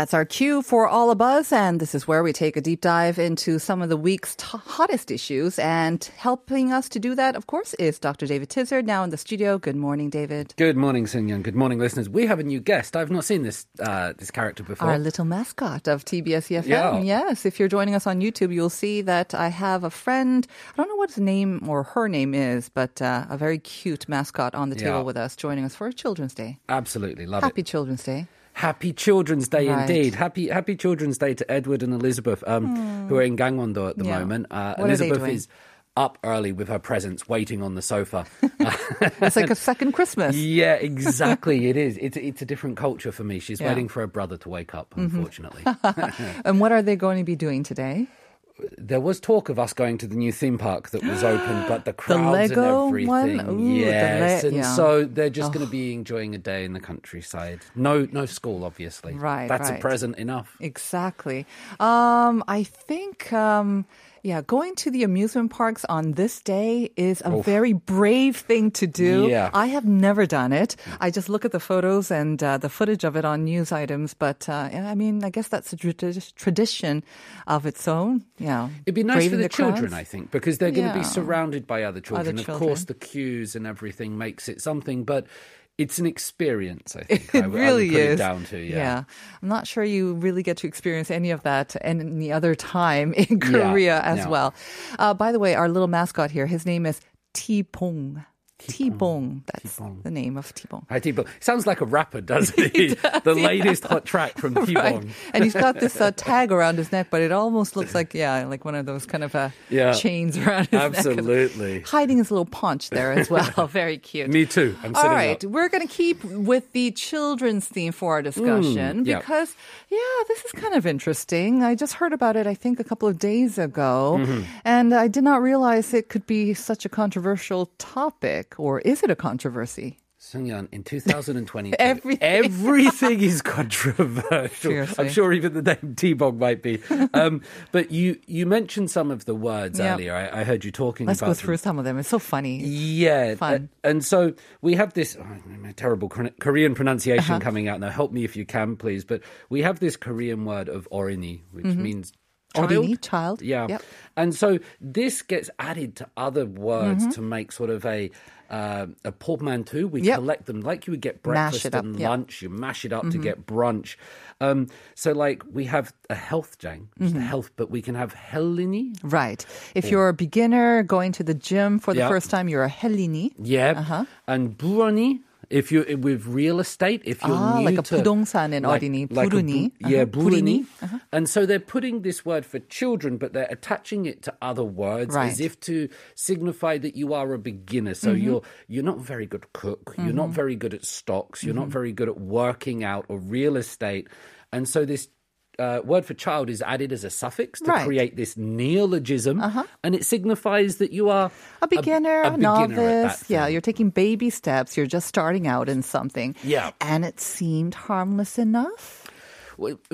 That's our cue for All of Us, and this is where we take a deep dive into some of the week's t- hottest issues. And helping us to do that, of course, is Dr. David Tizard now in the studio. Good morning, David. Good morning, Young. Good morning, listeners. We have a new guest. I've not seen this uh, this character before. Our little mascot of TBS EFM. Yeah. Yes, if you're joining us on YouTube, you'll see that I have a friend. I don't know what his name or her name is, but uh, a very cute mascot on the table Yeah. with us, joining us for Children's Day. Absolutely love Happy it. Children's Day. Happy Children's Day Right. indeed. Happy Happy Children's Day to Edward and Elizabeth, um, who are in Gangwon-do at the Yeah. moment. Uh, What are they Elizabeth is up early with her presents, waiting on the sofa. It's like a second Christmas. yeah, exactly. It is. It's it's a different culture for me. She's Yeah. Mm-hmm. waiting for her brother to wake up. Unfortunately, And what are they going to be doing today? There was talk of us going to the new theme park that was open, but the crowds Lego and everything. Ooh, the yes, le- and yeah. so they're just going to be enjoying a day in the countryside. No, no school, obviously. Right, That's right. a present enough. Exactly. Um, I think, um, yeah, going to the amusement parks on this day is a very brave thing to do. Yeah. I have never done it. I just look at the photos and uh, the footage of it on news items. But uh, I mean, I guess that's a tradi- tradition of its own. Yeah. It'd be nice for Braving the, children, crowds. I think, because they're going to Yeah. be surrounded by other children. Of children. course, the queues and everything makes it something, but it's an experience. I think I It would- I really put is. it down to yeah. I'm not sure you really get to experience any of that any other time in Yeah, Korea as yeah. well. Uh, by the way, our little mascot here, his name is T-Pong. T-Bong. That's T-Bong. the name of T-Bong. Hi, T-Bone. Sounds like a rapper, doesn't he? the latest hot track from Right. T-Bone. And he's got this uh, tag around his neck, but it almost looks like, yeah, like one of those kind of uh, Yeah. chains around his neck. Absolutely. Hiding his little paunch there as well. Very cute. Me too. I'm All right, up. we're going to keep with the children's theme for our discussion Mm, yeah. because, yeah, this is kind of interesting. I just heard about it, I think, a couple of days ago, Mm-hmm. and I did not realize it could be such a controversial topic. Or is it a controversy? Sungyeon, in 2020, Everything. everything is controversial. Seriously. I'm sure even the name T-Bong might be. Um, but you, you mentioned some of the words Yeah. earlier. I, I heard you talking Let's about go them. through some of them. It's so funny. Yeah, Fun. uh, and so we have this oh, my terrible Kor- Korean pronunciation Uh-huh. coming out now. Help me if you can, please. But we have this Korean word of orini, which means child. Mm-hmm. Child. Yeah, Yep. and so this gets added to other words Mm-hmm. to make sort of a uh, a portmanteau. We Yep. collect them like you would get breakfast and yep. Mm-hmm. lunch. You mash it up to get brunch. Um, so like we have a health jang, Mm-hmm. the health, but we can have helini. Right. If you're a beginner going to the gym for the first time, you're a Helini. Yeah, Uh-huh. and burani. If you're with real estate, if you're Ah, new like a to, 부동산 in 어린이, a 부르니. bu- yeah, Uh-huh, 부리니. 부르니. And so they're putting this word for children, but they're attaching it to other words Right. as if to signify that you are a beginner. So Mm-hmm. you're you're not very good cook, you're not very good at stocks, you're Mm-hmm. not very good at working out or real estate, and so this. uh, word for child is added as a suffix to Right. create this neologism, and it signifies that you are a beginner, a, beginner at that novice. Yeah, you're taking baby steps. You're just starting out in something. Yeah. And it seemed harmless enough.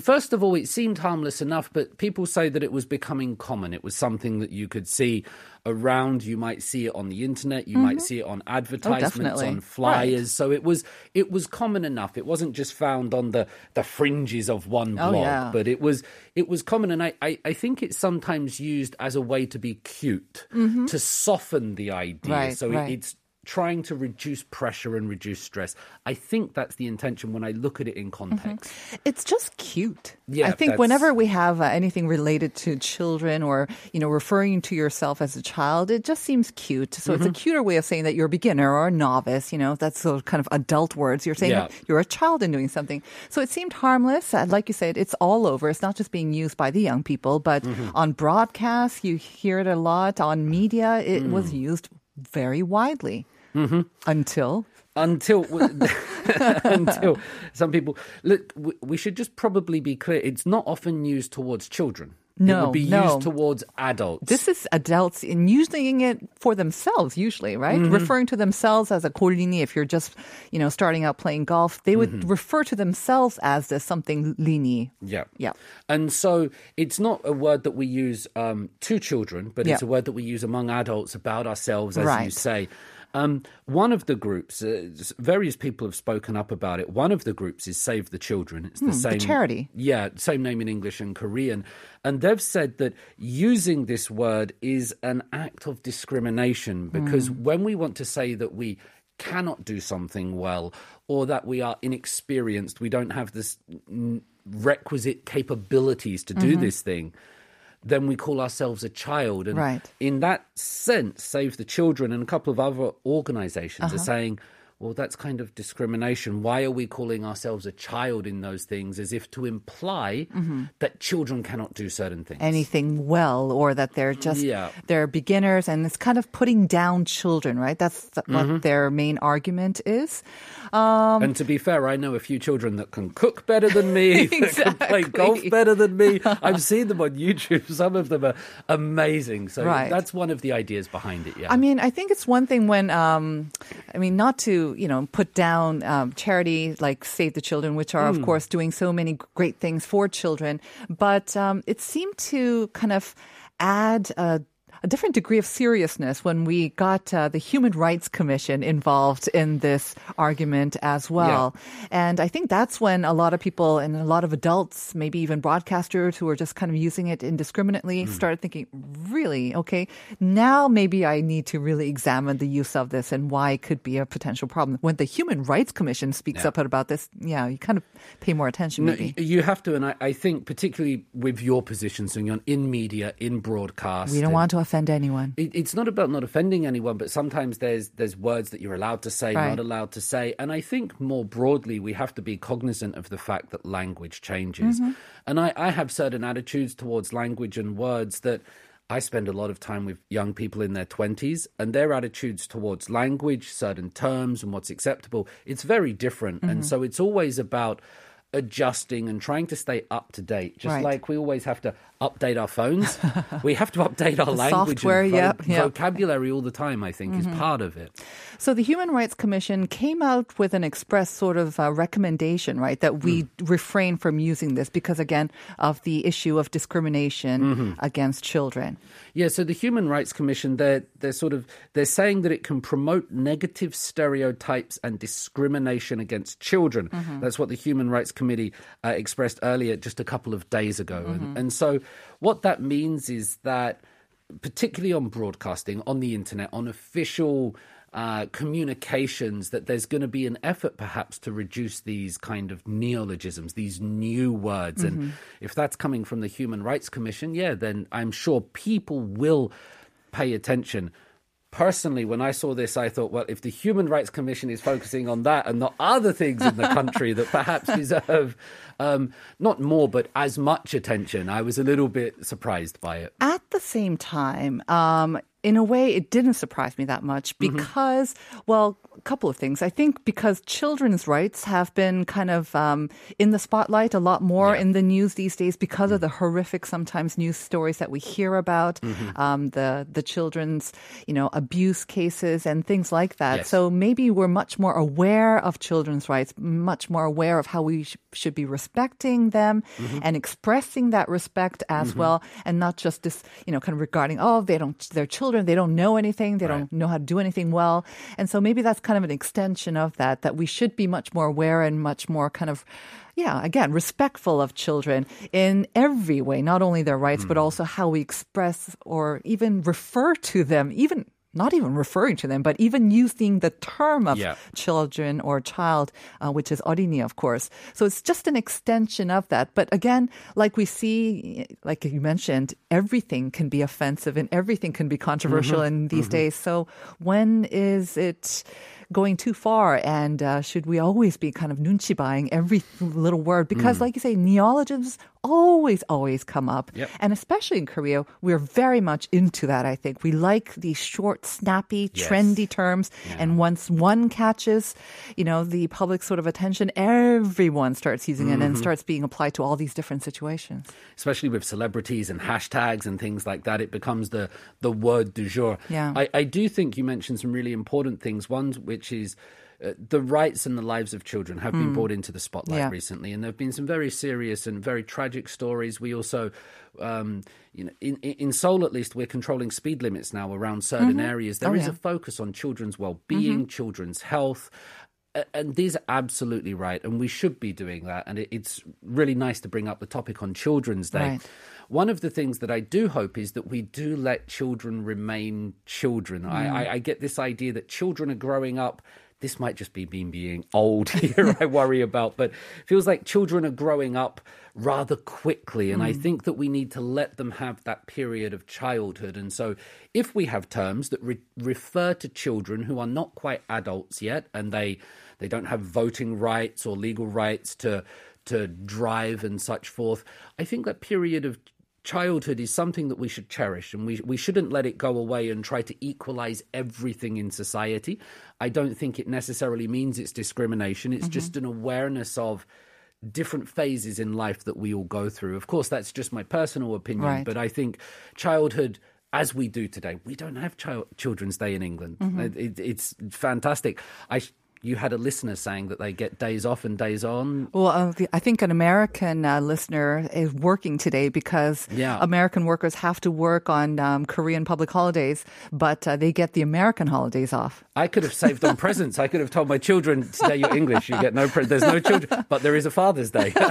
First of all, it seemed harmless enough, but people say that it was becoming common. It was something that you could see around. You might see it on the internet. You might see it on advertisements, Mm-hmm. Oh, on flyers. Right. So it was it was common enough. It wasn't just found on the the fringes of one blog, yeah. but it was it was common. And I, I, I think it's sometimes used as a way to be cute, to soften the idea. Mm-hmm. Right, so it- it's trying to reduce pressure and reduce stress. I think that's the intention when I look at it in context. It's just cute. Yeah, I think that's- whenever we have uh, anything related to children or, you know, referring to yourself as a child, it just seems cute. So Mm-hmm. it's a cuter way of saying that you're a beginner or a novice, you know, that's those kind of adult words. You're saying Yeah. you're a child in doing something. So it seemed harmless. Uh, Like you said, it's all over. It's not just being used by the young people, but Mm-hmm. on broadcasts, you hear it a lot. On media, it Mm. was used very widely Mm-hmm. Until until until some people look we should just probably be clear it's not often used towards children no, it would be no. used towards adults. This is adults in using it for themselves, usually, right? Mm-hmm. Referring to themselves as a kolini. If you're just, you know, starting out playing golf, they would mm-hmm. refer to themselves as this something lini. Yeah, yeah. And so it's not a word that we use um, to children, but yeah. it's a word that we use among adults about ourselves, as right. you say um, one of the groups, uh, various people have spoken up about it. One of the groups is Save the Children. It's the Hmm, the same charity. Yeah, same name in English and Korean. And they've said that using this word is an act of discrimination because Hmm. when we want to say that we cannot do something well or that we are inexperienced, we don't have this mm, requisite capabilities to do Mm-hmm. this thing. Then we call ourselves a child. And Right. in that sense, Save the Children and a couple of other organizations Uh-huh. are saying, well, that's kind of discrimination. Why are we calling ourselves a child in those things as if to imply that children cannot do certain things? Mm-hmm. anything well or that they're just Yeah. they're beginners and it's kind of putting down children right that's th- Mm-hmm. what their main argument is and to be fair, I know a few children that can cook better than me, that can play golf better than me. I've seen them on YouTube. Some of them are amazing. So Right. that's one of the ideas behind it. Yeah. I mean, I think it's one thing when, um, I mean, not to, you know, put down um, charity like Save the Children, which are, of Hmm. course, doing so many great things for children, but um, it seemed to kind of add a a different degree of seriousness when we got uh, the Human Rights Commission involved in this argument as well. And I think that's when a lot of people and a lot of adults, maybe even broadcasters who are just kind of using it indiscriminately, started thinking, really, okay, now maybe I need to really examine the use of this and why it could be a potential problem. When the Human Rights Commission speaks up about this, yeah, you kind of pay more attention No, you have to, and I, I think particularly with your position, so you're in media, in broadcast. we don't want to offend anyone. It, it's not about not offending anyone, but sometimes there's there's words that you're allowed to say, Right. not allowed to say, and I think more broadly we have to be cognizant of the fact that language changes, Mm-hmm. and I, I have certain attitudes towards language and words that. I spend a lot of time with young people in their 20s, and their attitudes towards language, certain terms, and what's acceptable, it's very different. Mm-hmm. And so it's always about adjusting and trying to stay up to date. Just Right. like we always have to update our phones, we have to update our language software, and vo- yep, yep. vocabulary all the time, I think, is mm-hmm. part of it. So the Human Rights Commission came out with an express sort of uh, recommendation, right, that we refrain from using this because, again, of the issue of discrimination against children. Yeah, so the Human Rights Commission, they're they're sort of they're saying that it can promote negative stereotypes and discrimination against children. That's what the Human Rights Committee uh, expressed earlier, just a couple of days ago. And, and so, what that means is that, particularly on broadcasting, on the internet, on official. Uh, communications that there's going to be an effort perhaps to reduce these kind of neologisms, these new words. And if that's coming from the Human Rights Commission, yeah, then I'm sure people will pay attention. Personally, when I saw this, I thought, well, if the Human Rights Commission is focusing on that and not other things in the country that perhaps deserve um, not more, but as much attention, I was a little bit surprised by it. At the same time, um, in a way, it didn't surprise me that much mm-hmm. because, well, a couple of things. I think because children's rights have been kind of um, in the spotlight a lot more Yeah. in the news these days because of mm-hmm. the horrific sometimes news stories that we hear about, mm-hmm. um, the the children's you know abuse cases and things like that. Yes. So maybe we're much more aware of children's rights, much more aware of how we sh- should be respecting them and expressing that respect as well, and not just this, you know, kind of regarding, oh, they don't, they're children, they don't know anything, they don't know how to do anything well. And so maybe that's kind of an extension of that, that we should be much more aware and much more kind of, yeah, again, respectful of children in every way, not only their rights, but hmm. also how we express or even refer to them, even not even referring to them, but even using the term of Yeah. children or child, uh, which is 어린이, of course. So it's just an extension of that. But again, like we see, like you mentioned, everything can be offensive and everything can be controversial in these days. So when is it Going too far? And uh, should we always be kind of 눈치 buying every little word? Because, like you say, neologisms always, always come up. Yep. And especially in Korea, we're very much into that, I think. We like these short, snappy, Yes. trendy terms. And once one catches, you know, the public sort of attention, everyone starts using it Mm-hmm. and starts being applied to all these different situations. especially with celebrities and hashtags and things like that, it becomes the the word du jour. Yeah. I, I do think you mentioned some really important things. One which is. Uh, the rights and the lives of children have been brought into the spotlight Hmm. Yeah. recently, and there have been some very serious and very tragic stories. We also, um, you know, in, in Seoul at least, we're controlling speed limits now around certain areas. There Oh, is yeah. Mm-hmm. a focus on children's well-being, children's health, and these are absolutely right, and we should be doing that. And it's really nice to bring up the topic on Children's Day. Right. One of the things that I do hope is that we do let children remain children. I, mm. I, I get this idea that children are growing up. This might just be me being old here, I worry about, but it feels like children are growing up rather quickly. And I mm. think that we need to let them have that period of childhood. And so if we have terms that re- refer to children who are not quite adults yet and they, they don't have voting rights or legal rights to, to drive and such forth, I think that period of childhood is something that we should cherish and we, we shouldn't let it go away and try to equalize everything in society. I don't think it necessarily means it's discrimination. It's mm-hmm. just an awareness of different phases in life that we all go through. Of course, that's just my personal opinion, Right. but I think childhood. As we do today, we don't have child, Children's Day in England. Mm-hmm. It, it, it's fantastic. I, you had a listener saying that they get days off and days on. Well, uh, the, I think an American uh, listener is working today because Yeah. American workers have to work on um, Korean public holidays, but uh, they get the American holidays off. I could have saved on presents. I could have told my children today you're English. You get no. Pre- there's no children, but there is a Father's Day.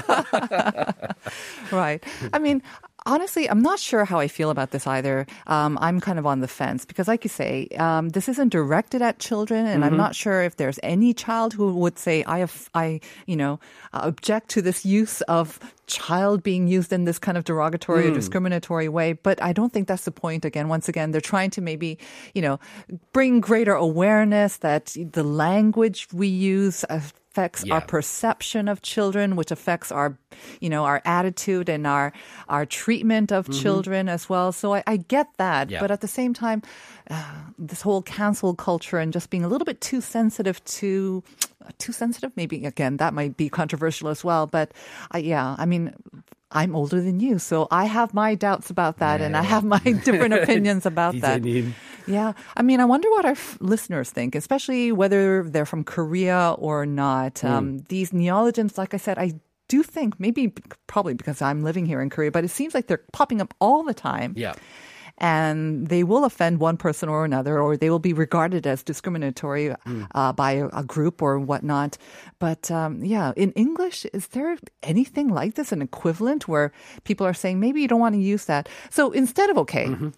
Right. I mean, honestly, I'm not sure how I feel about this either. Um, I'm kind of on the fence because, like you say, um, this isn't directed at children, and I'm not sure if there's any child who would say, "I have, I, you know, uh, object to this use of child being used in this kind of derogatory or discriminatory way." But I don't think that's the point. Again, once again, they're trying to maybe, you know, bring greater awareness that the language we use. Affects our perception of children, which affects our, you know, our attitude and our our treatment of children as well. So I, I get that, Mm-hmm. Yeah. but at the same time, uh, this whole cancel culture and just being a little bit too sensitive to too sensitive, maybe again that might be controversial as well. But uh, yeah, I mean. I'm older than you, so I have my doubts about that, and I have my different opinions about that. Yeah, I mean, I wonder what our f- listeners think, especially whether they're from Korea or not. Mm. Um, these neologisms, like I said, I do think maybe probably because I'm living here in Korea, but it seems like they're popping up all the time. Yeah and they will offend one person or another, or they will be regarded as discriminatory mm. uh, hmm. by a, a, group or whatnot. But um, yeah, in English, is there anything like this, an equivalent where people are saying maybe you don't want to use that? So instead of okay. Mm-hmm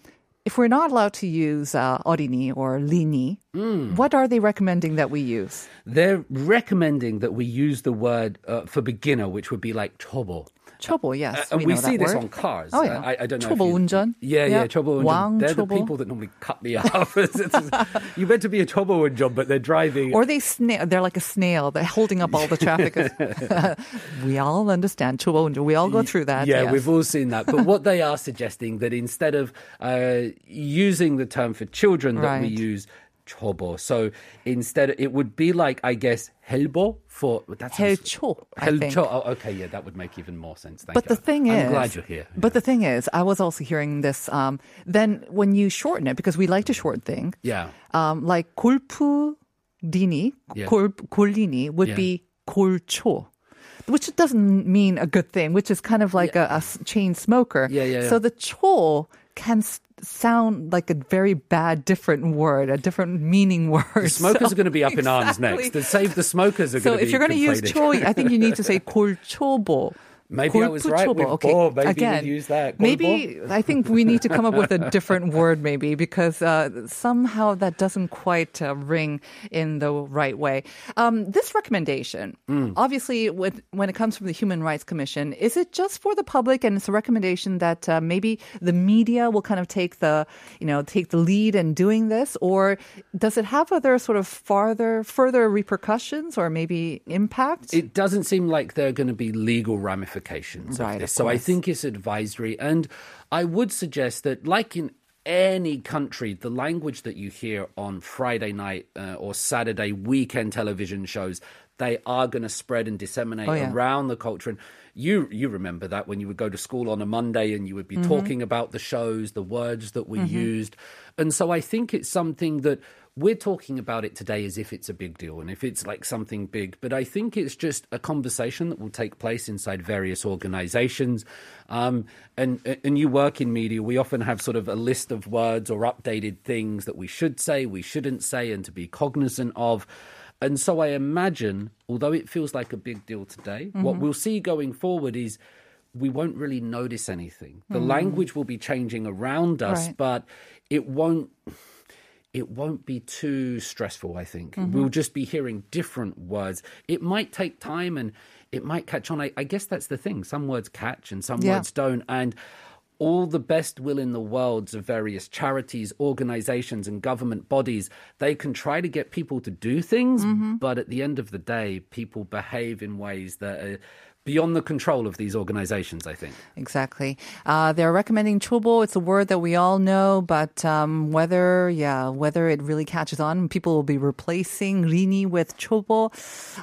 if we're not allowed to use uh, orini or lini, mm. what are they recommending that we use? They're recommending that we use the word uh, for beginner, which would be like chobo. 초보, yes. Uh, and we, know see that this word. on cars. Oh, yeah. Uh, I, I don't know. 초보 if you, 운전? Yeah, yeah, Yeah. chobo unjon. 왕 They're the 초보. people that normally cut me off. you meant to be a chobo unjon, but they're driving. Or they sna- they're like a snail. They're holding up all the traffic. we all understand. 초보 운전. We all go through that. Yeah, yes. we've all seen that. But what they are suggesting that instead of uh, using the term for children, that we Right. use chobo. So instead, it would be like, I guess, helbo for that sounds- 헬초, I think. Helcho. Oh, okay, yeah, that would make even more sense. Thank But you. the thing I'm is, glad you're here. But the thing is, I was also hearing this. Um, then when you shorten it, because we like to shorten things, yeah. um, like 골프 디니, Yeah. 골 골리니 would Yeah. be 골초. Which doesn't mean a good thing, which is kind of like a, a s- chain smoker. Yeah, yeah, yeah. So the cho can s- sound like a very bad, different word, a different meaning word. The smokers So- are going to be up in arms Exactly. next. The save the smokers are So going to be if you're going to use complaining. cho, I think you need to say 골초보. Maybe I was right with okay. bo. Maybe we use that. Maybe I think we need to come up with a different word, maybe because uh, somehow that doesn't quite uh, ring in the right way. Um, this recommendation, Mm. obviously, with, when it comes from the Human Rights Commission, is it just for the public, and it's a recommendation that uh, maybe the media will kind of take the, you know, take the lead in doing this, or does it have other sort of farther, further repercussions, or maybe impact? It doesn't seem like there are going to be legal ramifications ramifications Right, of of. So I think it's advisory. And I would suggest that, like in any country, the language that you hear on Friday night uh, or Saturday weekend television shows, they are going to spread and disseminate Oh, yeah. around the culture. And you you remember that when you would go to school on a Monday and you would Mm-hmm. be talking about the shows, the words that were used. And so I think it's something that we're talking about it today as if it's a big deal and if it's like something big. But I think it's just a conversation that will take place inside various organizations. Um, and, and you work in media, we often have sort of a list of words or updated things that we should say, we shouldn't say, and to be cognizant of. And so I imagine, although it feels like a big deal today, what we'll see going forward is we won't really notice anything. The language will be changing around us, Right. but it won't it won't be too stressful, I think. Mm-hmm. We'll just be hearing different words. It might take time and it might catch on. I, I guess that's the thing. Some words catch and some Yeah. words don't. And all the best will in the worlds of various charities, organizations, and government bodies, they can try to get people to do things, mm-hmm. but at the end of the day, people behave in ways that are beyond the control of these organizations, I think. Exactly. Uh, they're recommending chobo. It's a word that we all know, but um, whether, yeah, whether it really catches on, people will be replacing rini with chobo.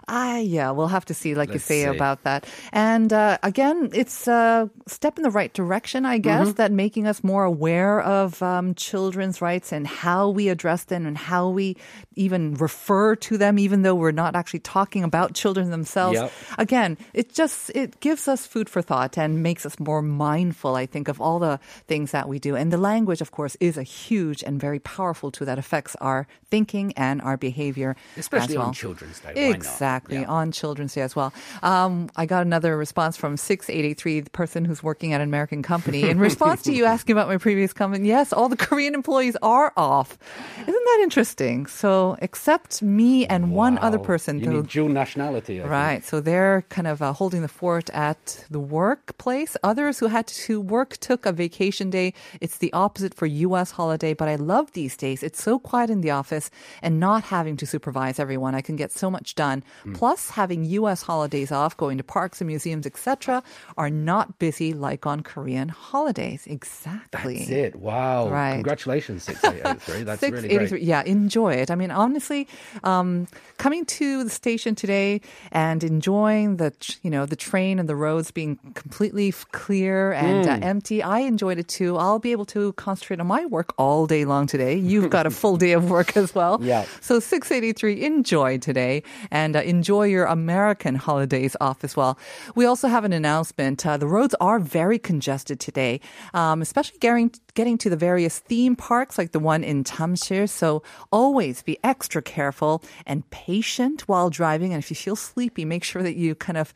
Ah, yeah, we'll have to see, like Let's you say, see. about that. And uh, again, it's a step in the right direction, I guess, Mm-hmm. that making us more aware of um, children's rights and how we address them and how we even refer to them, even though we're not actually talking about children themselves. Yep. Again, it just it gives us food for thought and makes us more mindful. I think of all the things that we do, and the language, of course, is a huge and very powerful tool that affects our thinking and our behavior, Especially well. on Children's Day. Exactly Yeah. on Children's Day as well. Um, I got another response from six eight eight three, the person who's working at an American company. In response to you asking about my previous comment. yes, all the Korean employees are off. Isn't that interesting? So, except me and one other person, You need dual nationality. I think. Right. So they're kind of uh, holding the fort at the workplace. Others who had to work took a vacation day. It's the opposite for U.S. holiday, but I love these days. It's so quiet in the office and not having to supervise everyone. I can get so much done. Hmm. Plus, having U.S. holidays off, going to parks and museums, etc., are not busy like on Korean holidays. Exactly. That's it. Wow. Right. Congratulations, 6883. That's really 683. great. Yeah, enjoy it. I mean, honestly, um, coming to the station today and enjoying the, you know, the train and the roads being completely f- clear and Hmm. uh, empty, I enjoyed it too. I'll be able to concentrate on my work all day long today. You've got a full day of work as well. Yeah. So 683, enjoy today and uh, enjoy your American holidays off as well. We also have an announcement. Uh, the roads are very congested today, um, especially getting, getting to the various theme parks like the one in Jamsil. So always be extra careful and patient while driving. And if you feel sleepy, make sure that you kind of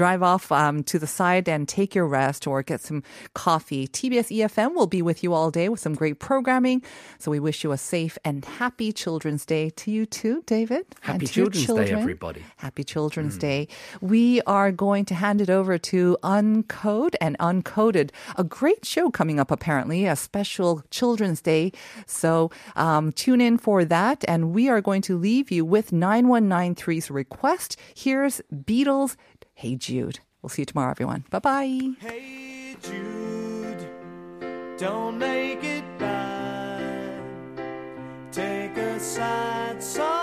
drive off um, to the side and take your rest or get some coffee. TBS EFM will be with you all day with some great programming. So we wish you a safe and happy Children's Day to you too, David. Happy and to your Children's Day, children. everybody. Happy Children's Day. We are going to hand it over to Uncode and Uncoded, a great show coming up, apparently, a special Children's Day. So um, tune in for that. And we are going to leave you with 9193's request. Here's Beatles, Hey Jude. We'll see you tomorrow, everyone. Bye bye. Hey Jude, don't make it bad. Take a song.